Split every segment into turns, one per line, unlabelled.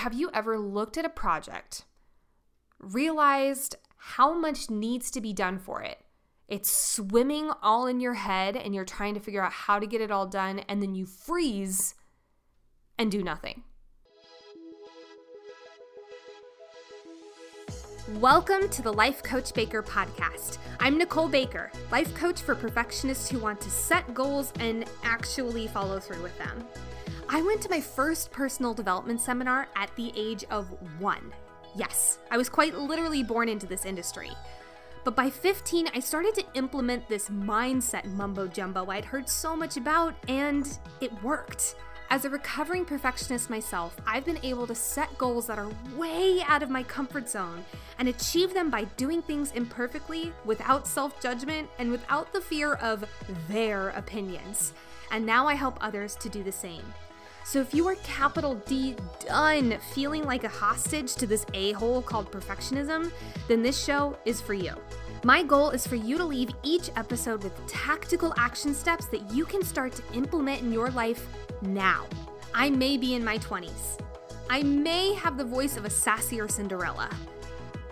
have you ever looked at a project, realized how much needs to be done for it? It's swimming all in your head, and you're trying to figure out how to get it all done, and then you freeze and do nothing. Welcome to the Life Coach Baker podcast. I'm Nicole Baker, life coach for perfectionists who want to set goals and actually follow through with them. I went to my first personal development seminar at the age of one. Yes, I was quite literally born into this industry. But by 15, I started to implement this mindset mumbo jumbo I'd heard so much about, and it worked. As a recovering perfectionist myself, I've been able to set goals that are way out of my comfort zone and achieve them by doing things imperfectly, without self judgment, and without the fear of their opinions. And now I help others to do the same. So if you are capital D done feeling like a hostage to this a hole called perfectionism, then this show is for you. My goal is for you to leave each episode with tactical action steps that you can start to implement in your life now. I may be in my 20s. I may have the voice of a sassier Cinderella,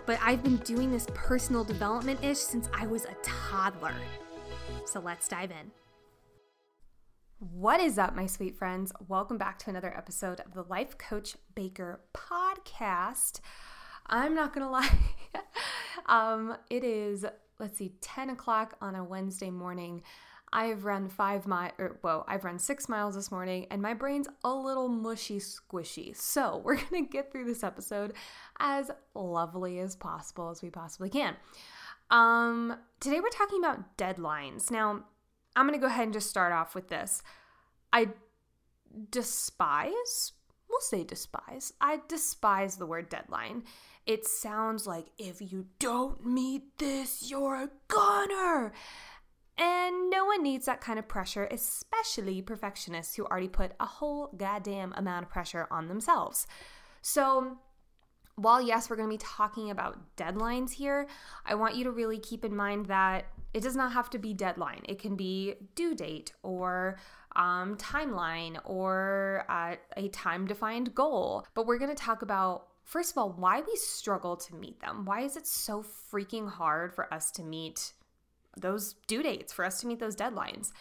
but I've been doing this personal development ish since I was a toddler. So let's dive in. What is up, my sweet friends? Welcome back to another episode of the Life Coach Baker podcast. I'm not gonna lie, um, it is, let's see, 10 o'clock on a Wednesday morning. I've run five miles, or whoa, I've run six miles this morning, and my brain's a little mushy squishy. So we're gonna get through this episode as lovely as possible as we possibly can. Um, today we're talking about deadlines. Now, I'm gonna go ahead and just start off with this. I despise, we'll say despise, I despise the word deadline. It sounds like if you don't meet this, you're a goner. And no one needs that kind of pressure, especially perfectionists who already put a whole goddamn amount of pressure on themselves. So, while yes, we're going to be talking about deadlines here, I want you to really keep in mind that it does not have to be deadline. It can be due date or um, timeline or uh, a time defined goal. But we're going to talk about first of all, why we struggle to meet them. Why is it so freaking hard for us to meet those due dates, for us to meet those deadlines?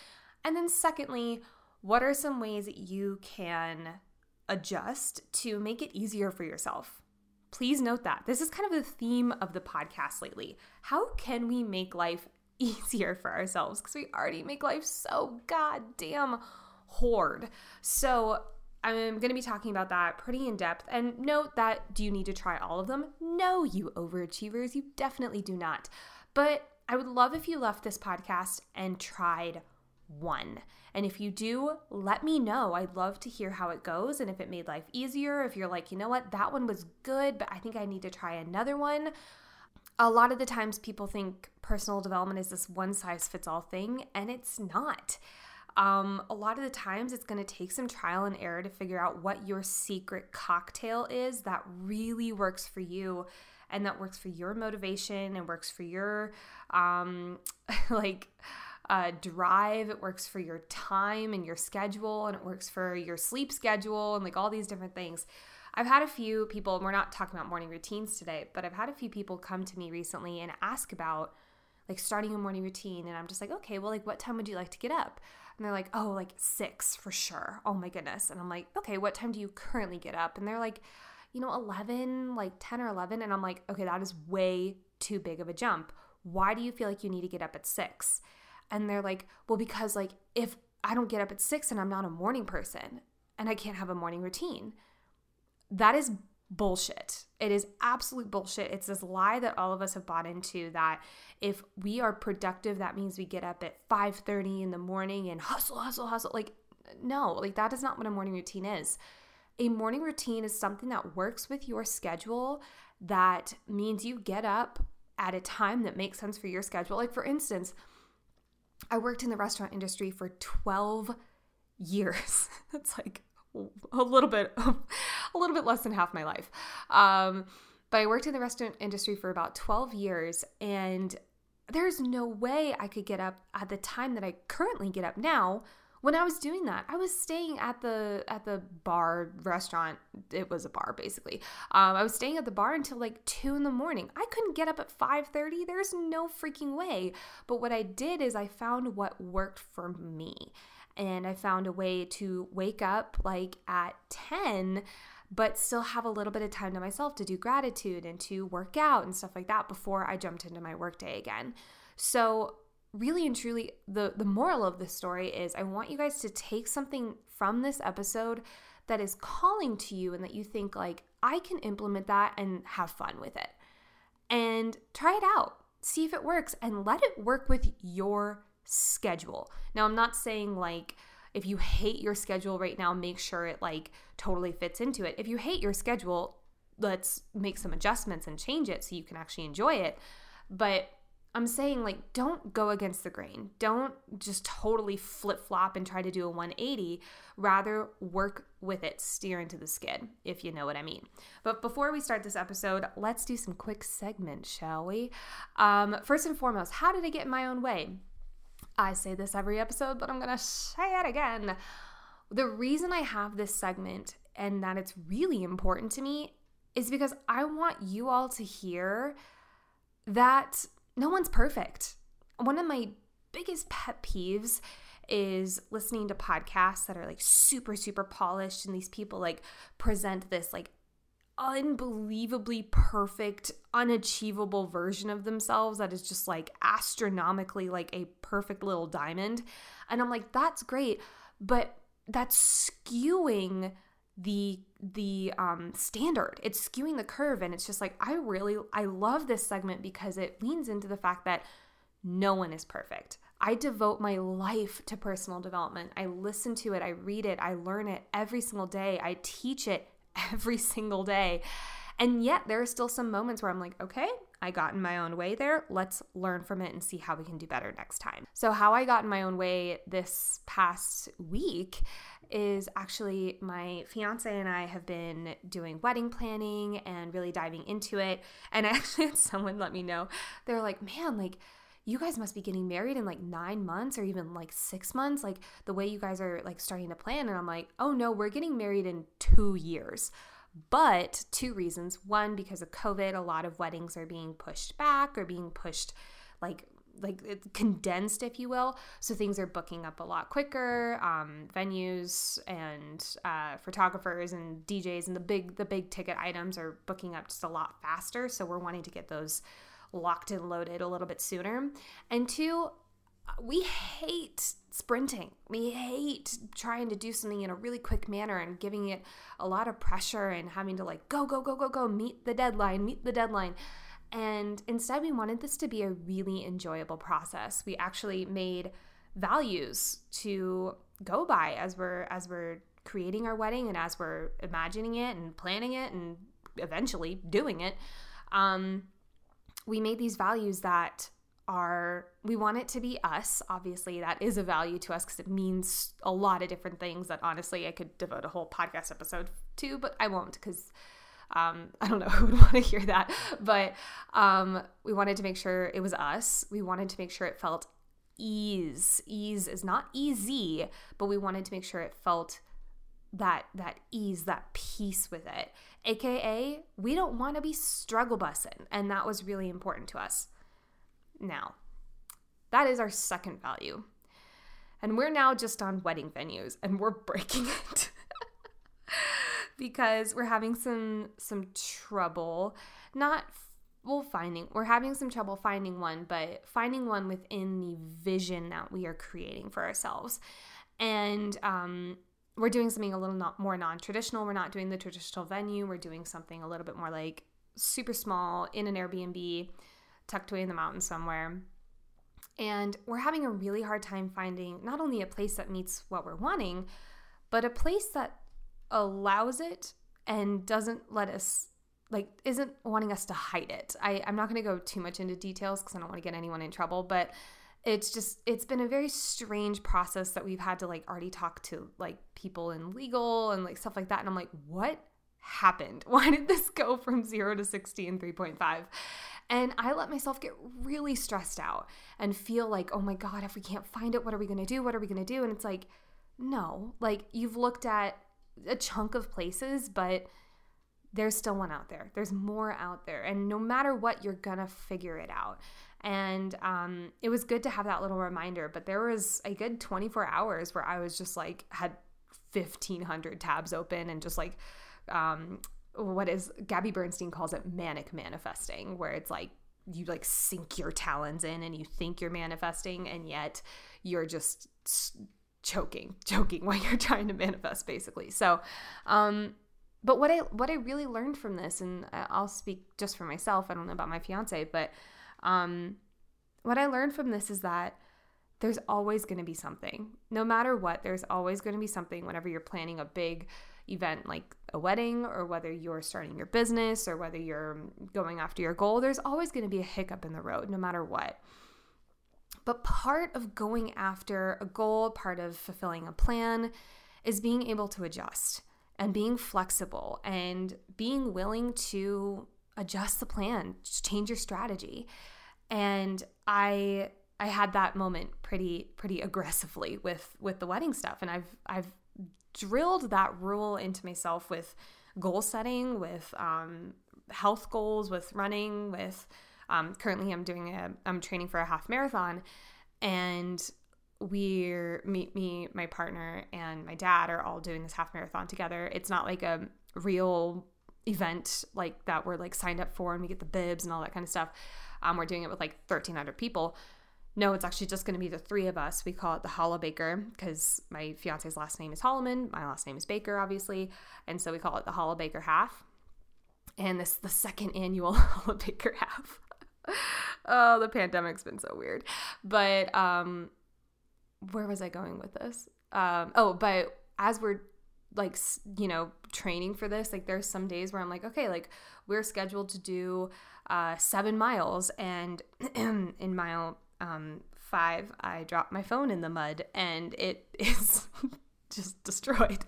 And then, secondly, what are some ways that you can adjust to make it easier for yourself? Please note that this is kind of the theme of the podcast lately. How can we make life easier for ourselves? Because we already make life so goddamn hard. So, I'm going to be talking about that pretty in depth. And note that do you need to try all of them? No, you overachievers, you definitely do not. But I would love if you left this podcast and tried one. And if you do, let me know. I'd love to hear how it goes and if it made life easier. If you're like, you know what, that one was good, but I think I need to try another one. A lot of the times people think personal development is this one size fits all thing, and it's not. Um, a lot of the times, it's going to take some trial and error to figure out what your secret cocktail is that really works for you and that works for your motivation and works for your um, like uh, drive. It works for your time and your schedule, and it works for your sleep schedule and like all these different things. I've had a few people, and we're not talking about morning routines today, but I've had a few people come to me recently and ask about like starting a morning routine. And I'm just like, okay, well, like, what time would you like to get up? And they're like, oh, like six for sure. Oh my goodness. And I'm like, okay, what time do you currently get up? And they're like, you know, 11, like 10 or 11. And I'm like, okay, that is way too big of a jump. Why do you feel like you need to get up at six? And they're like, well, because like if I don't get up at six and I'm not a morning person and I can't have a morning routine, that is bullshit. It is absolute bullshit. It's this lie that all of us have bought into that if we are productive, that means we get up at 5:30 in the morning and hustle, hustle, hustle. Like no, like that is not what a morning routine is. A morning routine is something that works with your schedule that means you get up at a time that makes sense for your schedule. Like for instance, I worked in the restaurant industry for 12 years. That's like a little bit a little bit less than half my life. Um, but I worked in the restaurant industry for about 12 years and there's no way I could get up at the time that I currently get up now when I was doing that, I was staying at the at the bar restaurant. It was a bar basically. Um, I was staying at the bar until like two in the morning. I couldn't get up at five thirty. There's no freaking way. But what I did is I found what worked for me, and I found a way to wake up like at ten but still have a little bit of time to myself to do gratitude and to work out and stuff like that before I jumped into my workday again. So really and truly the the moral of this story is I want you guys to take something from this episode that is calling to you and that you think like I can implement that and have fun with it. And try it out. See if it works and let it work with your schedule. Now I'm not saying like if you hate your schedule right now, make sure it like totally fits into it. If you hate your schedule, let's make some adjustments and change it so you can actually enjoy it. But I'm saying, like, don't go against the grain. Don't just totally flip flop and try to do a 180. Rather, work with it, steer into the skid, if you know what I mean. But before we start this episode, let's do some quick segments, shall we? Um, first and foremost, how did I get in my own way? I say this every episode, but I'm to say it again. The reason I have this segment and that it's really important to me is because I want you all to hear that no one's perfect. One of my biggest pet peeves is listening to podcasts that are like super super polished and these people like present this like unbelievably perfect unachievable version of themselves that is just like astronomically like a perfect little diamond and i'm like that's great but that's skewing the the um, standard. It's skewing the curve, and it's just like I really I love this segment because it leans into the fact that no one is perfect. I devote my life to personal development. I listen to it, I read it, I learn it every single day. I teach it every single day. And yet there are still some moments where I'm like, okay, I got in my own way there. Let's learn from it and see how we can do better next time. So, how I got in my own way this past week is actually my fiance and I have been doing wedding planning and really diving into it. And I actually had someone let me know, they're like, man, like, you guys must be getting married in like nine months or even like six months, like the way you guys are like starting to plan. And I'm like, oh no, we're getting married in two years. But two reasons. One, because of COVID, a lot of weddings are being pushed back or being pushed like like condensed, if you will. So things are booking up a lot quicker. Um, venues and uh, photographers and DJs and the big the big ticket items are booking up just a lot faster. So we're wanting to get those locked and loaded a little bit sooner. And two, we hate sprinting. We hate trying to do something in a really quick manner and giving it a lot of pressure and having to like go go go go go meet the deadline, meet the deadline. And instead, we wanted this to be a really enjoyable process. We actually made values to go by as we're as we're creating our wedding and as we're imagining it and planning it and eventually doing it. Um, we made these values that are we want it to be us obviously that is a value to us because it means a lot of different things that honestly i could devote a whole podcast episode to but i won't because um, I don't know who would want to hear that, but um, we wanted to make sure it was us. We wanted to make sure it felt ease. Ease is not easy, but we wanted to make sure it felt that that ease, that peace with it. AKA, we don't want to be struggle bussing, and that was really important to us. Now, that is our second value. And we're now just on wedding venues and we're breaking it. Because we're having some some trouble not well finding we're having some trouble finding one but finding one within the vision that we are creating for ourselves. And um, we're doing something a little not more non-traditional. We're not doing the traditional venue. We're doing something a little bit more like super small in an airbnb tucked away in the mountains somewhere and we're having a really hard time finding not only a place that meets what we're wanting but a place that allows it and doesn't let us like isn't wanting us to hide it. I, I'm not gonna go too much into details because I don't want to get anyone in trouble, but it's just it's been a very strange process that we've had to like already talk to like people in legal and like stuff like that. And I'm like, what happened? Why did this go from zero to 60 in 3.5? And I let myself get really stressed out and feel like, oh my God, if we can't find it, what are we gonna do? What are we gonna do? And it's like, No. Like you've looked at a chunk of places, but there's still one out there. There's more out there. And no matter what, you're going to figure it out. And um, it was good to have that little reminder. But there was a good 24 hours where I was just like, had 1,500 tabs open and just like, um, what is Gabby Bernstein calls it manic manifesting, where it's like you like sink your talons in and you think you're manifesting, and yet you're just choking, choking while you're trying to manifest, basically. So, um, but what I what I really learned from this, and I'll speak just for myself. I don't know about my fiance, but um, what I learned from this is that there's always going to be something. No matter what, there's always going to be something whenever you're planning a big event like a wedding or whether you're starting your business or whether you're going after your goal, there's always going to be a hiccup in the road no matter what. But part of going after a goal, part of fulfilling a plan is being able to adjust and being flexible and being willing to adjust the plan, change your strategy. And I I had that moment pretty pretty aggressively with with the wedding stuff and I've I've drilled that rule into myself with goal setting, with um, health goals, with running, with um, currently I'm doing a I'm training for a half marathon and we're me, me, my partner, and my dad are all doing this half marathon together. It's not like a real event like that we're like signed up for and we get the bibs and all that kind of stuff. Um, we're doing it with like 1,300 people. No, it's actually just going to be the three of us. We call it the Holla Baker because my fiance's last name is Holloman. My last name is Baker, obviously. And so we call it the Holla Baker Half. And this is the second annual Holla Baker Half. oh, the pandemic's been so weird. But um, where was I going with this? Um, oh, but as we're like you know training for this like there's some days where i'm like okay like we're scheduled to do uh seven miles and in mile um five i dropped my phone in the mud and it is just destroyed.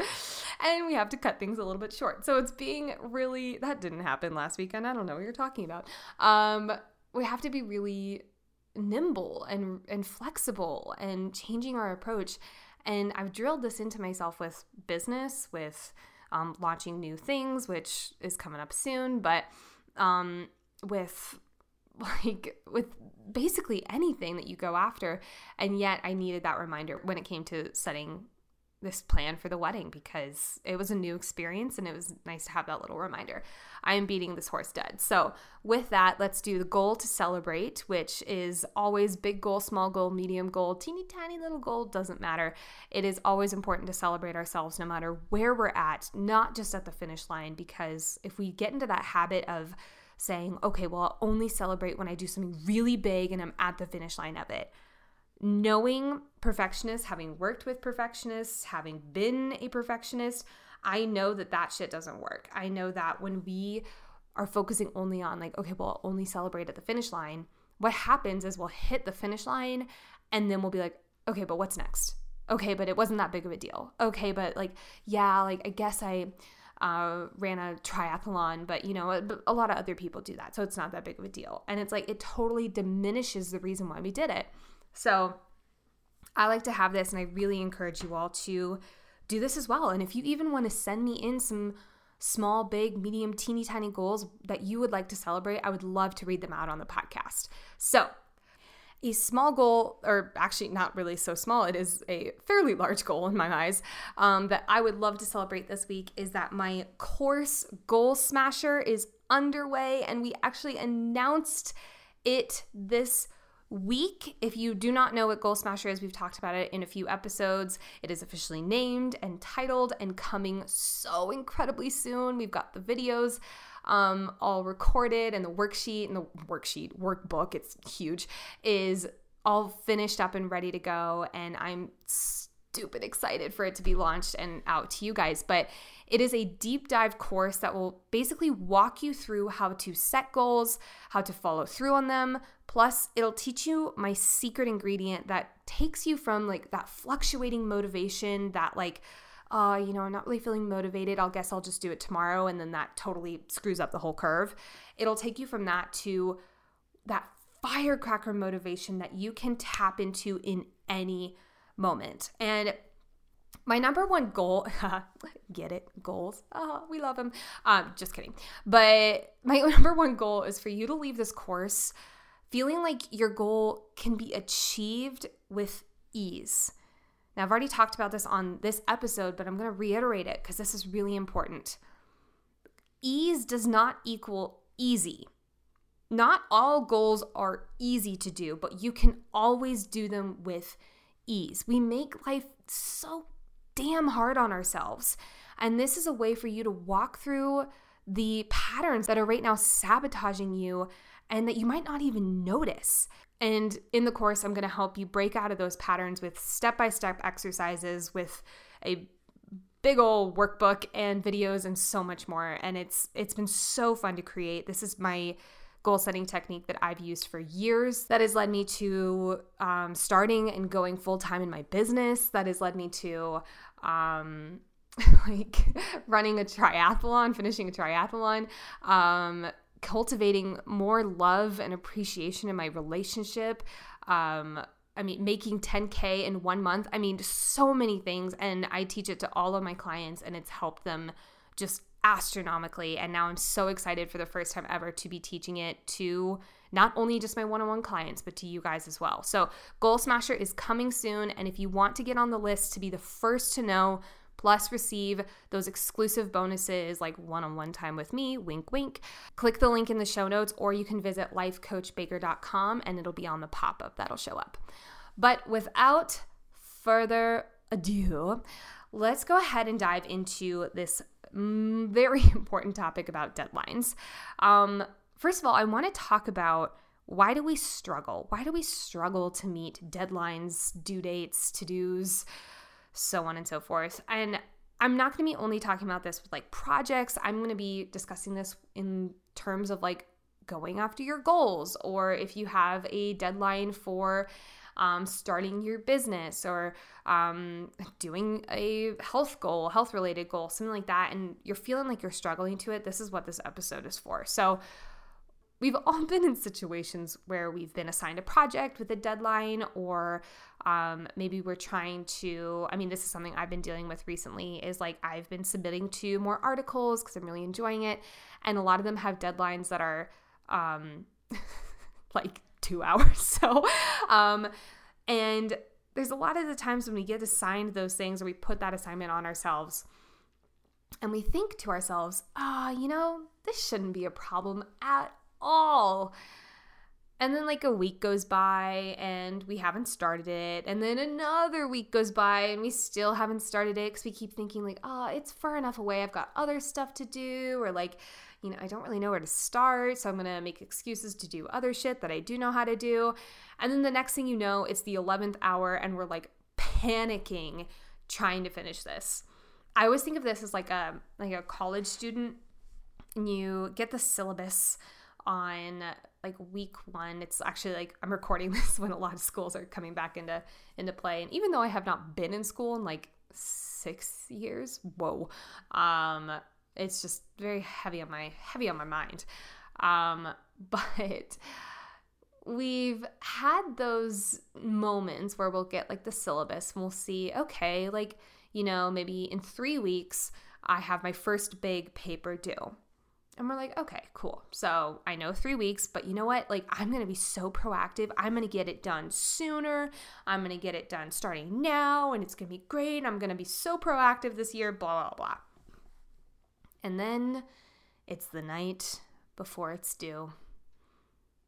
And we have to cut things a little bit short. So it's being really that didn't happen last weekend. I don't know what you're talking about. Um we have to be really nimble and and flexible and changing our approach. And I've drilled this into myself with business, with um, launching new things, which is coming up soon, but um, with like with basically anything that you go after. And yet I needed that reminder when it came to setting this plan for the wedding because it was a new experience and it was nice to have that little reminder. I am beating this horse dead. So, with that, let's do the goal to celebrate, which is always big goal, small goal, medium goal, teeny tiny little goal, doesn't matter. It is always important to celebrate ourselves no matter where we're at, not just at the finish line, because if we get into that habit of saying, okay, well, I'll only celebrate when I do something really big and I'm at the finish line of it knowing perfectionists, having worked with perfectionists, having been a perfectionist, I know that that shit doesn't work. I know that when we are focusing only on, like, okay, well, I'll only celebrate at the finish line, what happens is we'll hit the finish line and then we'll be like, okay, but what's next? Okay, but it wasn't that big of a deal. Okay, but like, yeah, like, I guess I. Uh, ran a triathlon, but you know, a, a lot of other people do that. So it's not that big of a deal. And it's like, it totally diminishes the reason why we did it. So I like to have this, and I really encourage you all to do this as well. And if you even want to send me in some small, big, medium, teeny tiny goals that you would like to celebrate, I would love to read them out on the podcast. So, a small goal, or actually not really so small, it is a fairly large goal in my eyes, um, that I would love to celebrate this week is that my course Goal Smasher is underway, and we actually announced it this week. If you do not know what Goal Smasher is, we've talked about it in a few episodes. It is officially named and titled and coming so incredibly soon. We've got the videos um, all recorded and the worksheet and the worksheet workbook, it's huge, is all finished up and ready to go. And I'm stupid excited for it to be launched and out to you guys. But it is a deep dive course that will basically walk you through how to set goals, how to follow through on them. Plus, it'll teach you my secret ingredient that takes you from like that fluctuating motivation, that like, uh, you know, I'm not really feeling motivated. I'll guess I'll just do it tomorrow. And then that totally screws up the whole curve. It'll take you from that to that firecracker motivation that you can tap into in any moment. And my number one goal, get it, goals. Oh, we love them. Um, just kidding. But my number one goal is for you to leave this course feeling like your goal can be achieved with ease. Now, I've already talked about this on this episode, but I'm going to reiterate it because this is really important. Ease does not equal easy. Not all goals are easy to do, but you can always do them with ease. We make life so damn hard on ourselves. And this is a way for you to walk through the patterns that are right now sabotaging you and that you might not even notice. And in the course, I'm going to help you break out of those patterns with step by step exercises, with a big old workbook and videos and so much more. And it's it's been so fun to create. This is my goal setting technique that I've used for years that has led me to um, starting and going full time in my business. That has led me to um, like running a triathlon, finishing a triathlon, um, cultivating more love and appreciation in my relationship. Um, I mean, making 10K in one month. I mean, so many things. And I teach it to all of my clients, and it's helped them just astronomically. And now I'm so excited for the first time ever to be teaching it to not only just my one on one clients, but to you guys as well. So, Goal Smasher is coming soon. And if you want to get on the list to be the first to know, plus receive those exclusive bonuses like one on one time with me, wink, wink, click the link in the show notes, or you can visit lifecoachbaker.com and it'll be on the pop up that'll show up. But without further ado, let's go ahead and dive into this mm, very important topic about deadlines. Um, first of all, I want to talk about why do we struggle? Why do we struggle to meet deadlines, due dates, to dos, so on and so forth? And I'm not going to be only talking about this with like projects. I'm going to be discussing this in terms of like going after your goals or if you have a deadline for um, starting your business or um, doing a health goal, health related goal, something like that, and you're feeling like you're struggling to it, this is what this episode is for. So, we've all been in situations where we've been assigned a project with a deadline, or um, maybe we're trying to. I mean, this is something I've been dealing with recently. Is like I've been submitting to more articles because I'm really enjoying it, and a lot of them have deadlines that are um, like two hours. So, um, and there's a lot of the times when we get assigned those things or we put that assignment on ourselves and we think to ourselves, ah, oh, you know, this shouldn't be a problem at all. And then like a week goes by and we haven't started it. And then another week goes by and we still haven't started it because we keep thinking like, oh, it's far enough away. I've got other stuff to do. Or like, you know, I don't really know where to start. So I'm going to make excuses to do other shit that I do know how to do. And then the next thing you know, it's the 11th hour and we're like panicking trying to finish this. I always think of this as like a like a college student and you get the syllabus on like week 1. It's actually like I'm recording this when a lot of schools are coming back into into play and even though I have not been in school in like 6 years, whoa. Um it's just very heavy on my heavy on my mind. Um, but we've had those moments where we'll get like the syllabus and we'll see, okay, like, you know, maybe in three weeks, I have my first big paper due. And we're like, okay, cool. So I know three weeks, but you know what? Like, I'm going to be so proactive. I'm going to get it done sooner. I'm going to get it done starting now, and it's going to be great. I'm going to be so proactive this year, blah, blah, blah. And then it's the night before it's due.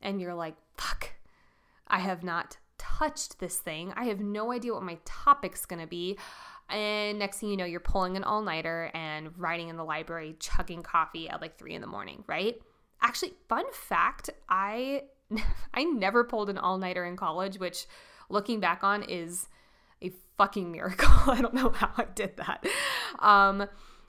And you're like, fuck, I have not touched this thing. I have no idea what my topic's gonna be. And next thing you know, you're pulling an all nighter and writing in the library, chugging coffee at like three in the morning, right? Actually, fun fact, I I never pulled an all nighter in college, which looking back on is a fucking miracle. I don't know how I did that. Um,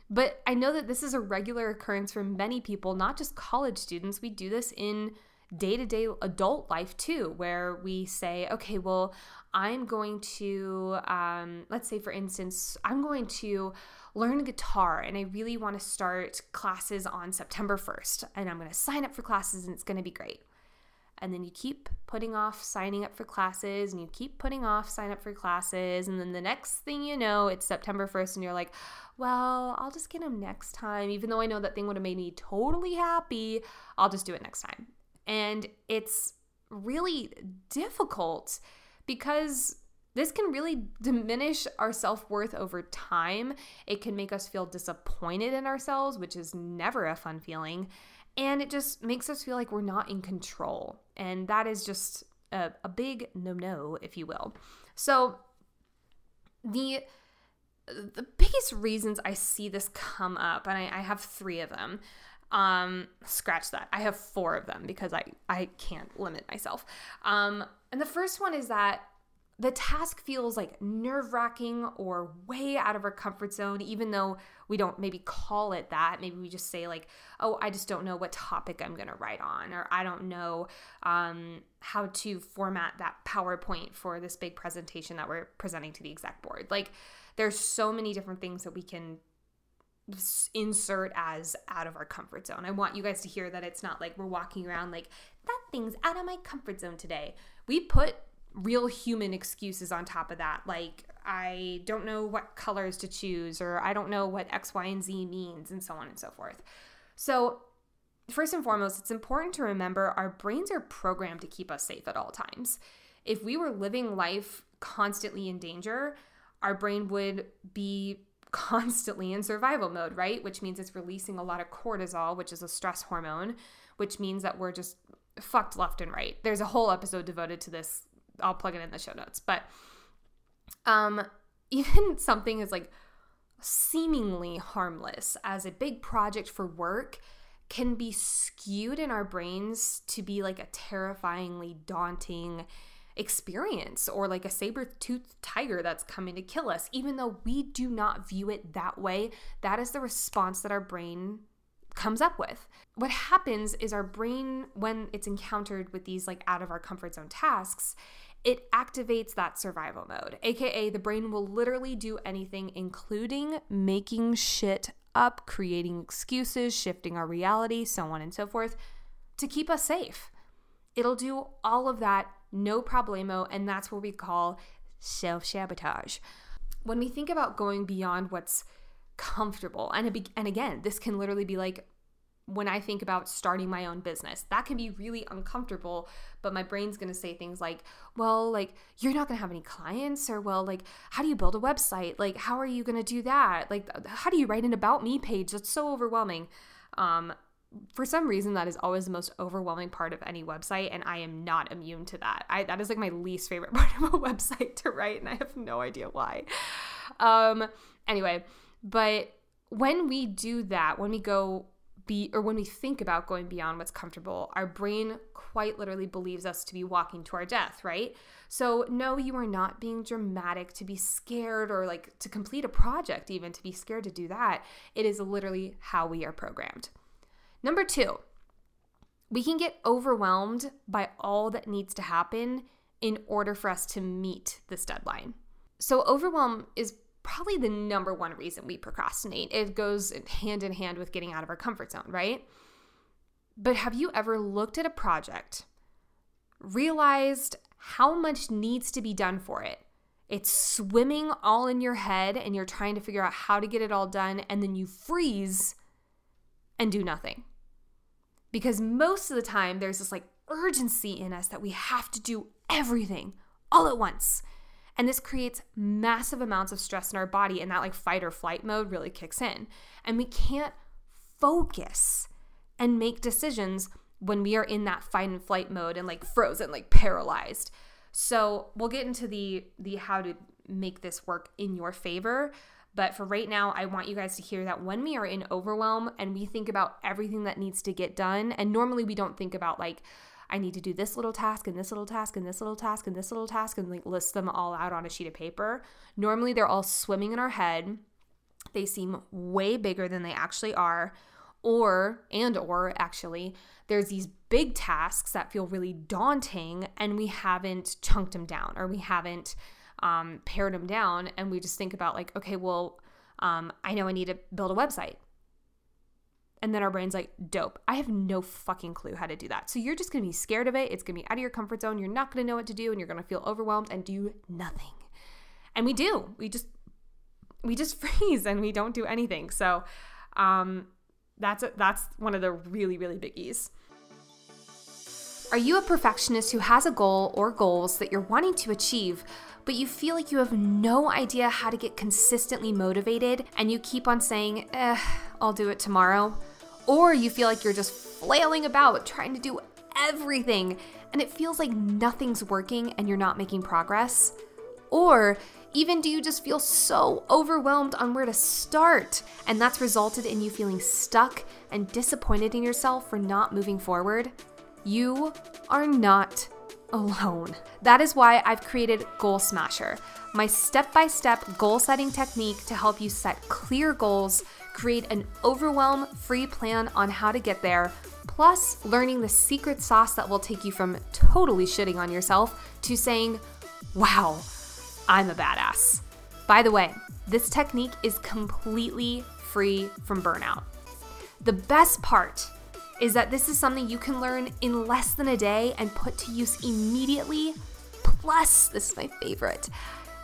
but I know that this is a regular occurrence for many people, not just college students. We do this in day to day adult life too, where we say, okay, well, I'm going to, um, let's say, for instance, I'm going to learn guitar and I really want to start classes on September 1st and I'm going to sign up for classes and it's going to be great. and then you keep putting off signing up for classes and you keep putting off sign up for classes and then the next thing you know it's september 1st and you're like well i'll just get them next time even though i know that thing would have made me totally happy i'll just do it next time and it's really difficult because this can really diminish our self worth over time. It can make us feel disappointed in ourselves, which is never a fun feeling. And it just makes us feel like we're not in control. And that is just a, a big no no, if you will. So, the the biggest reasons I see this come up, and I, I have three of them. Um, scratch that. I have four of them because I I can't limit myself. Um, and the first one is that the task feels like nerve wracking or way out of our comfort zone, even though we don't maybe call it that. Maybe we just say, like, oh, I just don't know what topic I'm going to write on, or I don't know um, how to format that PowerPoint for this big presentation that we're presenting to the exec board. Like, there's so many different things that we can insert as out of our comfort zone. I want you guys to hear that it's not like we're walking around like, that thing's out of my comfort zone today. We put real human excuses on top of that like i don't know what colors to choose or i don't know what x y and z means and so on and so forth so first and foremost it's important to remember our brains are programmed to keep us safe at all times if we were living life constantly in danger our brain would be constantly in survival mode right? Which means it's releasing a lot of cortisol which is a stress hormone which means that we're just fucked left and right. There's a whole episode devoted to this. I'll plug it in the show notes. But um, even something as like seemingly harmless as a big project for work can be skewed in our brains to be like a terrifyingly daunting experience or like a saber-toothed tiger that's coming to kill us even though we do not view it that way that is the response that our brain comes up with. What happens is our brain, when it's encountered with these like out of our comfort zone tasks, it activates that survival mode, aka the brain will literally do anything, including making shit up, creating excuses, shifting our reality, so on and so forth, to keep us safe. It'll do all of that, no problemo, and that's what we call self sabotage. When we think about going beyond what's comfortable. And, and again, this can literally be like when I think about starting my own business. That can be really uncomfortable, but my brain's to say things like, well, like, you're not to have any clients, or, well, like, how do you build a website? Like, how are you to do that? Like, how do you write an about me page? That's so overwhelming. Um, for some reason, that is always the most overwhelming part of any website, and I am not immune to that. I, that is like my least favorite part of a website to write, and I have no idea why. Um, anyway, but when we do that, when we go be or when we think about going beyond what's comfortable, our brain quite literally believes us to be walking to our death, right? So, no, you are not being dramatic to be scared or like to complete a project, even to be scared to do that. It is literally how we are programmed. Number two, we can get overwhelmed by all that needs to happen in order for us to meet this deadline. So, overwhelm is probably the number one reason we procrastinate. It goes hand in hand with getting out of our comfort zone, right? But have you ever looked at a project, realized how much needs to be done for it? It's swimming all in your head, and you're trying to figure out how to get it all done, and then you freeze and do nothing. Because most of the time, there's this like urgency in us that we have to do everything all at once. And this creates massive amounts of stress in our body, and that like fight or flight mode really kicks in. And we can't focus and make decisions when we are in that fight and flight mode and like frozen, like paralyzed. So we'll get into the the how to make this work in your favor. But for right now, I want you guys to hear that when we are in overwhelm and we think about everything that needs to get done, and normally we don't think about like, I need to do this little task and this little task and this little task and this little task and like list them all out on a sheet of paper. Normally they're all swimming in our head. They seem way bigger than they actually are. Or, and or actually, there's these big tasks that feel really daunting and we haven't chunked them down or we haven't um, pared them down. And we just think about, like, okay, well, um, I know I need to build a website And then our brain's like, dope. I have no fucking clue how to do that. So you're just gonna be scared of it. It's gonna be out of your comfort zone. You're not gonna know what to do and you're gonna feel overwhelmed and do nothing. And we do. We just we just freeze and we don't do anything. So um that's a, that's one of the really really biggies. Are you a perfectionist who has a goal or goals that you're wanting to achieve, but you feel like you have no idea how to get consistently motivated and you keep on saying, eh, I'll do it tomorrow? Or you feel like you're just flailing about trying to do everything and it feels like nothing's working and you're not making progress? Or even do you just feel so overwhelmed on where to start and that's resulted in you feeling stuck and disappointed in yourself for not moving forward? You are not alone. That is why I've created Goal Smasher, my step by step goal setting technique to help you set clear goals create an overwhelm free plan on how to get there, plus learning the secret sauce that will take you from totally shitting on yourself to saying, wow, I'm a badass. By the way, this technique is completely free from burnout. The best part is that this is something you can learn in less than a day and put to use immediately. Plus, this is my favorite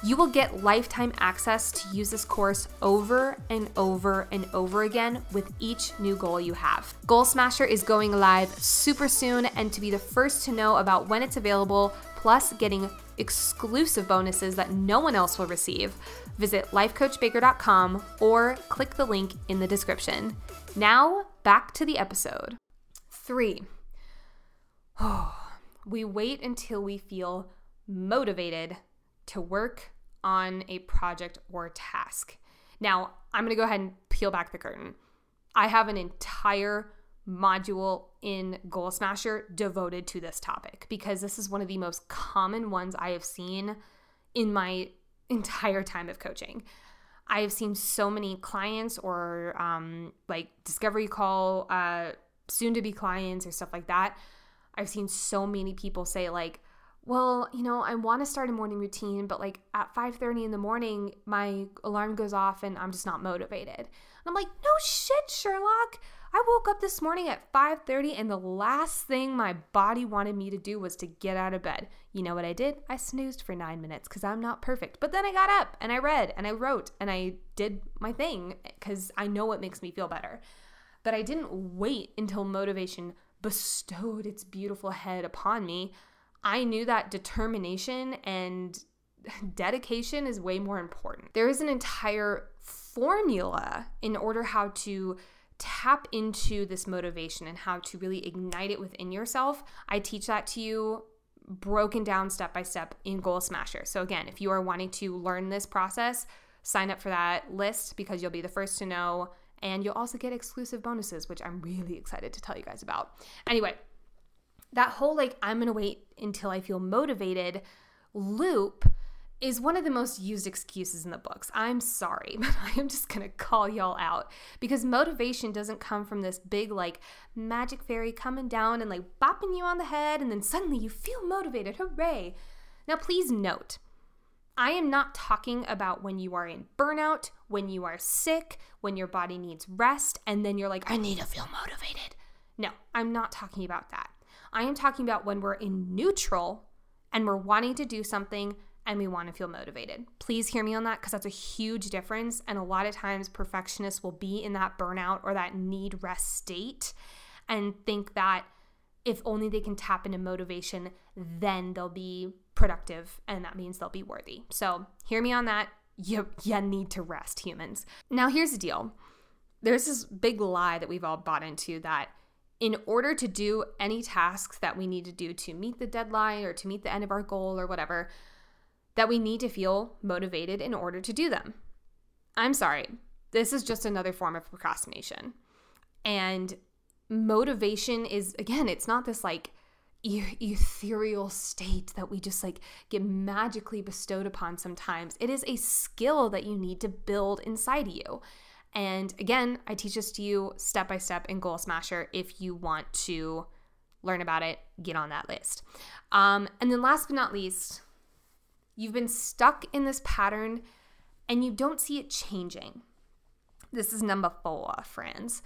you will get lifetime access to use this course over and over and over again with each new goal you have. Goal Smasher is going live super soon, and to be the first to know about when it's available, plus getting exclusive bonuses that no one else will receive, visit lifecoachbaker.com or click the link in the description. Now, back to the episode. Three, we wait until we feel motivated to work on a project or task. Now, I'm to go ahead and peel back the curtain. I have an entire module in Goal Smasher devoted to this topic because this is one of the most common ones I have seen in my entire time of coaching. I have seen so many clients or um, like discovery call, uh, soon to be clients or stuff like that. I've seen so many people say, like, well, you know, I want to start a morning routine, but like at 5:30 in the morning, my alarm goes off and I'm just not motivated. And I'm like, "No shit, Sherlock. I woke up this morning at 5:30 and the last thing my body wanted me to do was to get out of bed. You know what I did? I snoozed for 9 minutes cuz I'm not perfect. But then I got up and I read and I wrote and I did my thing cuz I know it makes me feel better. But I didn't wait until motivation bestowed its beautiful head upon me. I knew that determination and dedication is way more important. There is an entire formula in order how to tap into this motivation and how to really ignite it within yourself. I teach that to you broken down step by step in Goal Smasher. So, again, if you are wanting to learn this process, sign up for that list because you'll be the first to know. And you'll also get exclusive bonuses, which I'm really excited to tell you guys about. Anyway, that whole like, I'm gonna wait until I feel motivated loop is one of the most used excuses in the books. I'm sorry, but I am just gonna call y'all out because motivation doesn't come from this big, like, magic fairy coming down and like bopping you on the head, and then suddenly you feel motivated. Hooray! Now, please note, I am not talking about when you are in burnout, when you are sick, when your body needs rest, and then you're like, I need to feel motivated. No, I'm not talking about that. I am talking about when we're in neutral and we're wanting to do something and we want to feel motivated. Please hear me on that because that's a huge difference. And a lot of times, perfectionists will be in that burnout or that need rest state and think that if only they can tap into motivation, then they'll be productive and that means they'll be worthy. So, hear me on that. You, you need to rest, humans. Now, here's the deal there's this big lie that we've all bought into that in order to do any tasks that we need to do to meet the deadline or to meet the end of our goal or whatever, that we need to feel motivated in order to do them. I'm sorry, this is just another form of procrastination. And motivation is, again, it's not this like ethereal state that we just like get magically bestowed upon sometimes. It is a skill that you need to build inside of you. And again, I teach this to you step by step in Goal Smasher if you want to learn about it, get on that list. Um, and then last but not least, you've been stuck in this pattern and you don't see it changing. This is number four, friends.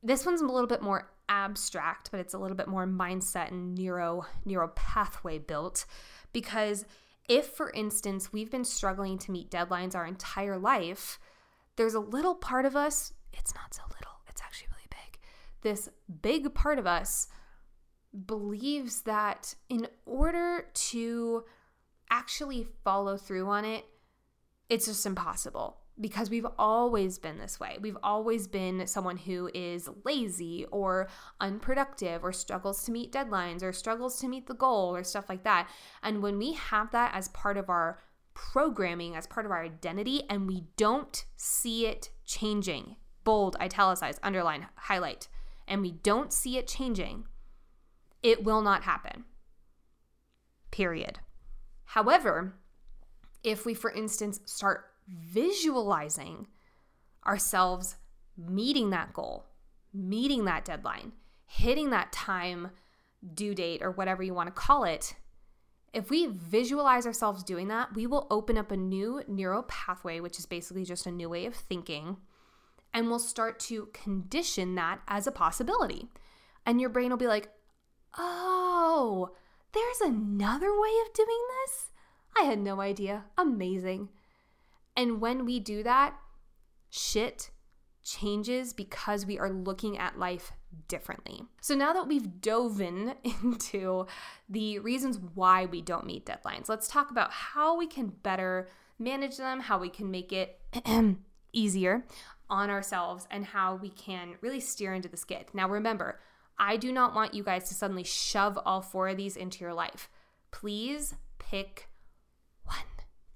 this one's a little bit more abstract, but it's a little bit more mindset and neuro neuro pathway built because if for instance we've been struggling to meet deadlines our entire life, there's a little part of us, it's not so little, it's actually really big. This big part of us believes that in order to actually follow through on it, it's just impossible because we've always been this way. We've always been someone who is lazy or unproductive or struggles to meet deadlines or struggles to meet the goal or stuff like that. And when we have that as part of our programming, as part of our identity, and we don't see it changing bold, italicize, underline, highlight and we don't see it changing, it will not happen. Period. However, if we, for instance, start visualizing ourselves meeting that goal, meeting that deadline, hitting that time due date or whatever you want to call it, if we visualize ourselves doing that, we will open up a new neural pathway, which is basically just a new way of thinking, and we'll start to condition that as a possibility. And your brain will be like, oh, there's another way of doing this? I had no idea. Amazing. And when we do that, shit changes because we are looking at life differently. So now that we've dove in into the reasons why we don't meet deadlines, let's talk about how we can better manage them, how we can make it easier on ourselves, and how we can really steer into the skid. Now remember, I do not want you guys to suddenly shove all four of these into your life. Please pick one,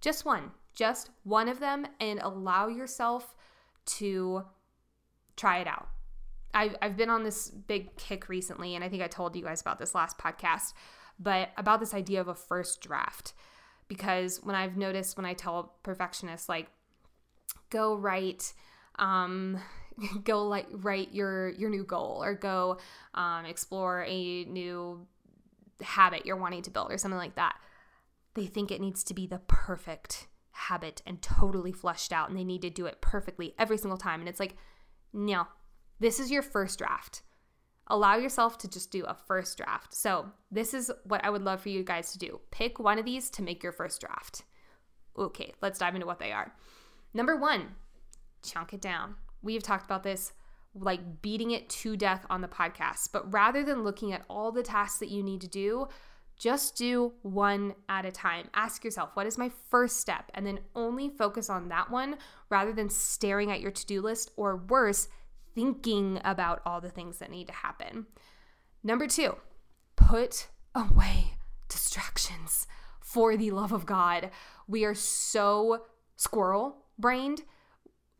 just one just one of them and allow yourself to try it out. I've, I've been on this big kick recently, and I think I told you guys about this last podcast, but about this idea of a first draft. Because when I've noticed when I tell perfectionists, like, go write, um, go like write your your new goal or go um, explore a new habit you're wanting to build or something like that. They think it needs to be the perfect habit and totally fleshed out and they need to do it perfectly every single time. And it's like, no, this is your first draft. Allow yourself to just do a first draft. So, this is what I would love for you guys to do. Pick one of these to make your first draft. Okay, let's dive into what they are. Number one, chunk it down. We've talked about this like beating it to death on the podcast, but rather than looking at all the tasks that you need to do, just do one at a time. Ask yourself, what is my first step? And then only focus on that one rather than staring at your to do list or worse, thinking about all the things that need to happen. Number two, put away distractions for the love of God. We are so squirrel brained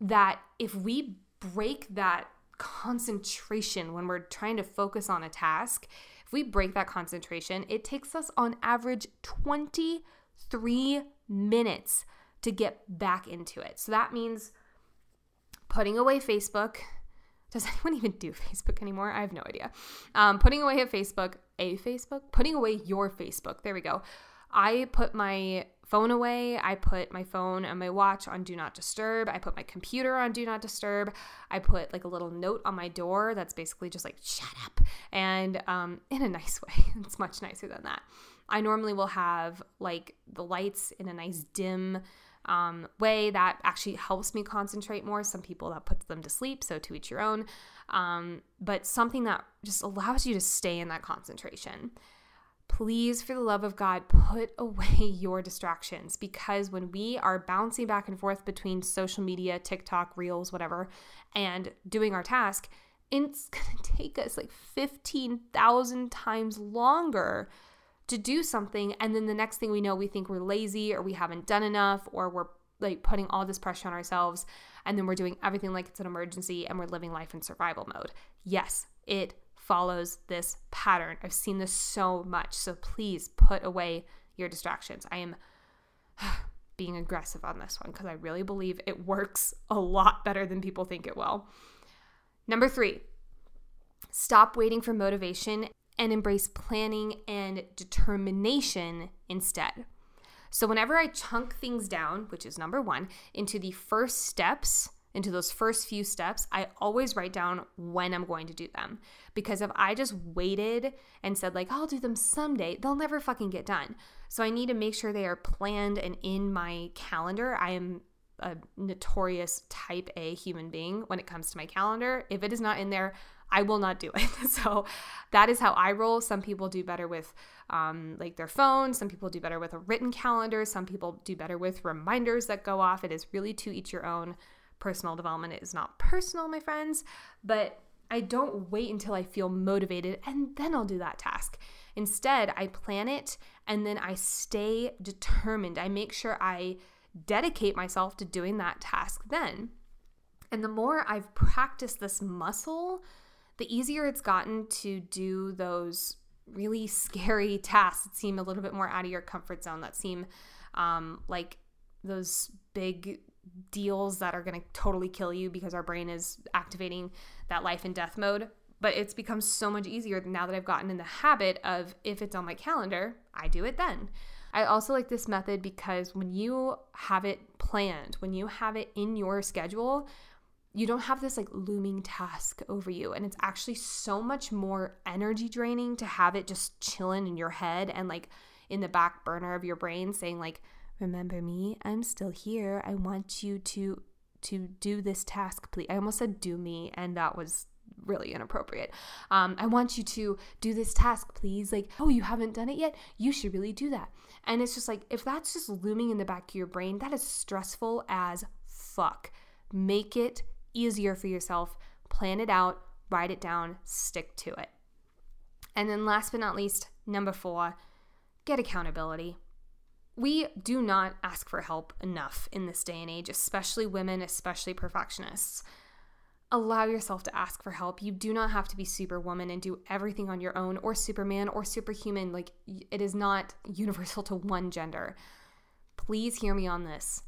that if we break that concentration when we're trying to focus on a task, if we break that concentration, it takes us on average 23 minutes to get back into it. So that means putting away Facebook. Does anyone even do Facebook anymore? I have no idea. Um, putting away a Facebook, a Facebook, putting away your Facebook. There we go. I put my phone away. I put my phone and my watch on do not disturb. I put my computer on do not disturb. I put like a little note on my door that's basically just like shut up and um, in a nice way. it's much nicer than that. I normally will have like the lights in a nice dim um, way that actually helps me concentrate more. Some people that puts them to sleep, so to each your own. Um, but something that just allows you to stay in that concentration please, for the love of God, put away your distractions because when we are bouncing back and forth between social media, TikTok, Reels, whatever, and doing our task, it's going to take us like 15,000 times longer to do something. And then the next thing we know, we think we're lazy or we haven't done enough or we're like putting all this pressure on ourselves. And then we're doing everything like it's an emergency and we're living life in survival mode. Yes, it follows this pattern. I've seen this so much. So please put away your distractions. I am being aggressive on this one because I really believe it works a lot better than people think it will. Number three, stop waiting for motivation and embrace planning and determination instead. So, whenever I chunk things down, which is number one, into the first steps into those first few steps, I always write down when I'm going to do them. Because if I just waited and said, like, I'll do them someday, they'll never fucking get done. So I need to make sure they are planned and in my calendar. I am a notorious type A human being when it comes to my calendar. If it is not in there, I will not do it. so that is how I roll. Some people do better with um, like their phone. Some people do better with a written calendar. Some people do better with reminders that go off. It is really to each your own. Personal development is not personal, my friends, but I don't wait until I feel motivated and then I'll do that task. Instead, I plan it and then I stay determined. I make sure I dedicate myself to doing that task then. And the more I've practiced this muscle, the easier it's gotten to do those really scary tasks that seem a little bit more out of your comfort zone, that seem um, like those big deals that are going to totally kill you because our brain is activating that life and death mode. But it's become so much easier now that I've gotten in the habit of if it's on my calendar, I do it then. I also like this method because when you have it planned, when you have it in your schedule, you don't have this like looming task over you. And it's actually so much more energy draining to have it just chilling in your head and like in the back burner of your brain saying, like, remember me, I'm still here. I want you to to do this task, please. I almost said do me, and that was really inappropriate. Um, I want you to do this task, please. Like, oh, you haven't done it yet? You should really do that. And it's just like, if that's just looming in the back of your brain, that is stressful as fuck. Make it easier for yourself. Plan it out, write it down, stick to it. And then, last but not least, number four, get accountability. We do not ask for help enough in this day and age, especially women, especially perfectionists. Allow yourself to ask for help. You do not have to be superwoman and do everything on your own, or superman, or superhuman. Like, it is not universal to one gender. Please hear me on this.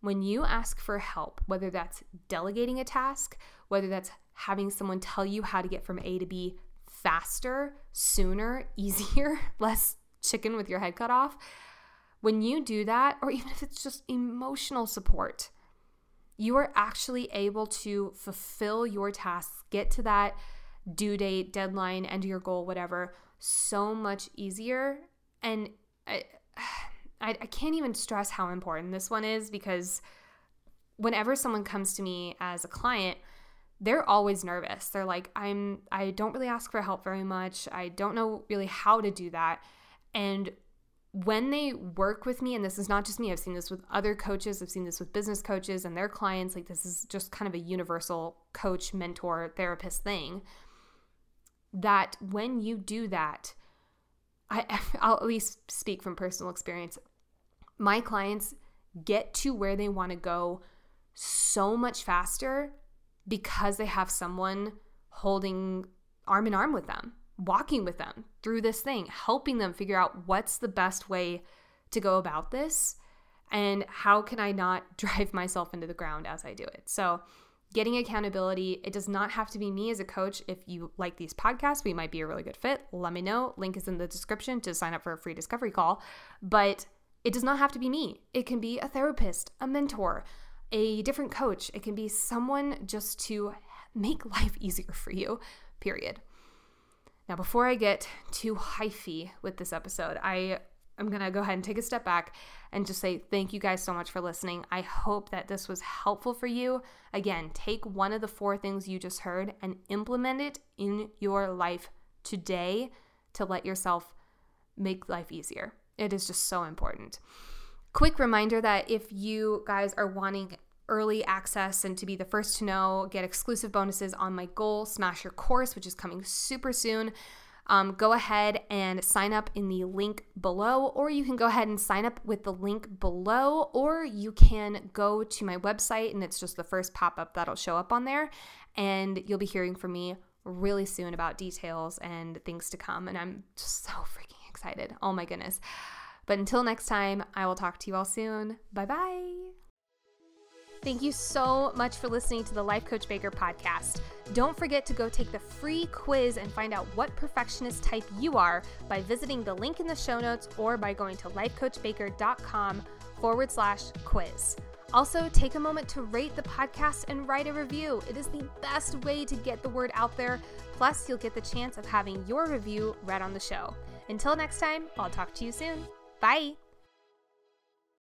When you ask for help, whether that's delegating a task, whether that's having someone tell you how to get from A to B faster, sooner, easier, less chicken with your head cut off, when you do that, or even if it's just emotional support, you are actually able to fulfill your tasks, get to that due date, deadline, end of your goal, whatever, so much easier. And I, I, I can't even stress how important this one is because whenever someone comes to me as a client, they're always nervous. They're like, I'm I don't really ask for help very much. I don't know really how to do that. And when they work with me, and this is not just me, I've seen this with other coaches, I've seen this with business coaches and their clients. Like, this is just kind of a universal coach, mentor, therapist thing. That when you do that, I, I'll at least speak from personal experience my clients get to where they want to go so much faster because they have someone holding arm in arm with them, walking with them through this thing, helping them figure out what's the best way to go about this and how can I not drive myself into the ground as I do it. So, getting accountability, it does not have to be me as a coach. If you like these podcasts, we might be a really good fit. Let me know. Link is in the description to sign up for a free discovery call. But it does not have to be me, it can be a therapist, a mentor, a different coach. It can be someone just to make life easier for you, period. Now, before I get too hyphy with this episode, I am going to go ahead and take a step back and just say thank you guys so much for listening. I hope that this was helpful for you. Again, take one of the four things you just heard and implement it in your life today to let yourself make life easier. It is just so important. Quick reminder that if you guys are wanting early access and to be the first to know, get exclusive bonuses on my Goal Smasher Course, which is coming super soon. Um, go ahead and sign up in the link below, or you can go ahead and sign up with the link below, or you can go to my website and it's just the first pop up that'll show up on there. And you'll be hearing from me really soon about details and things to come. And I'm just so freaking excited. Oh my goodness. But until next time, I will talk to you all soon. Bye bye. Thank you so much for listening to the Life Coach Baker podcast. Don't forget to go take the free quiz and find out what perfectionist type you are by visiting the link in the show notes or by going to lifecoachbaker.com forward slash quiz. Also, take a moment to rate the podcast and write a review. It is the best way to get the word out there. Plus, you'll get the chance of having your review read on the show. Until next time, I'll talk to you soon. Bye.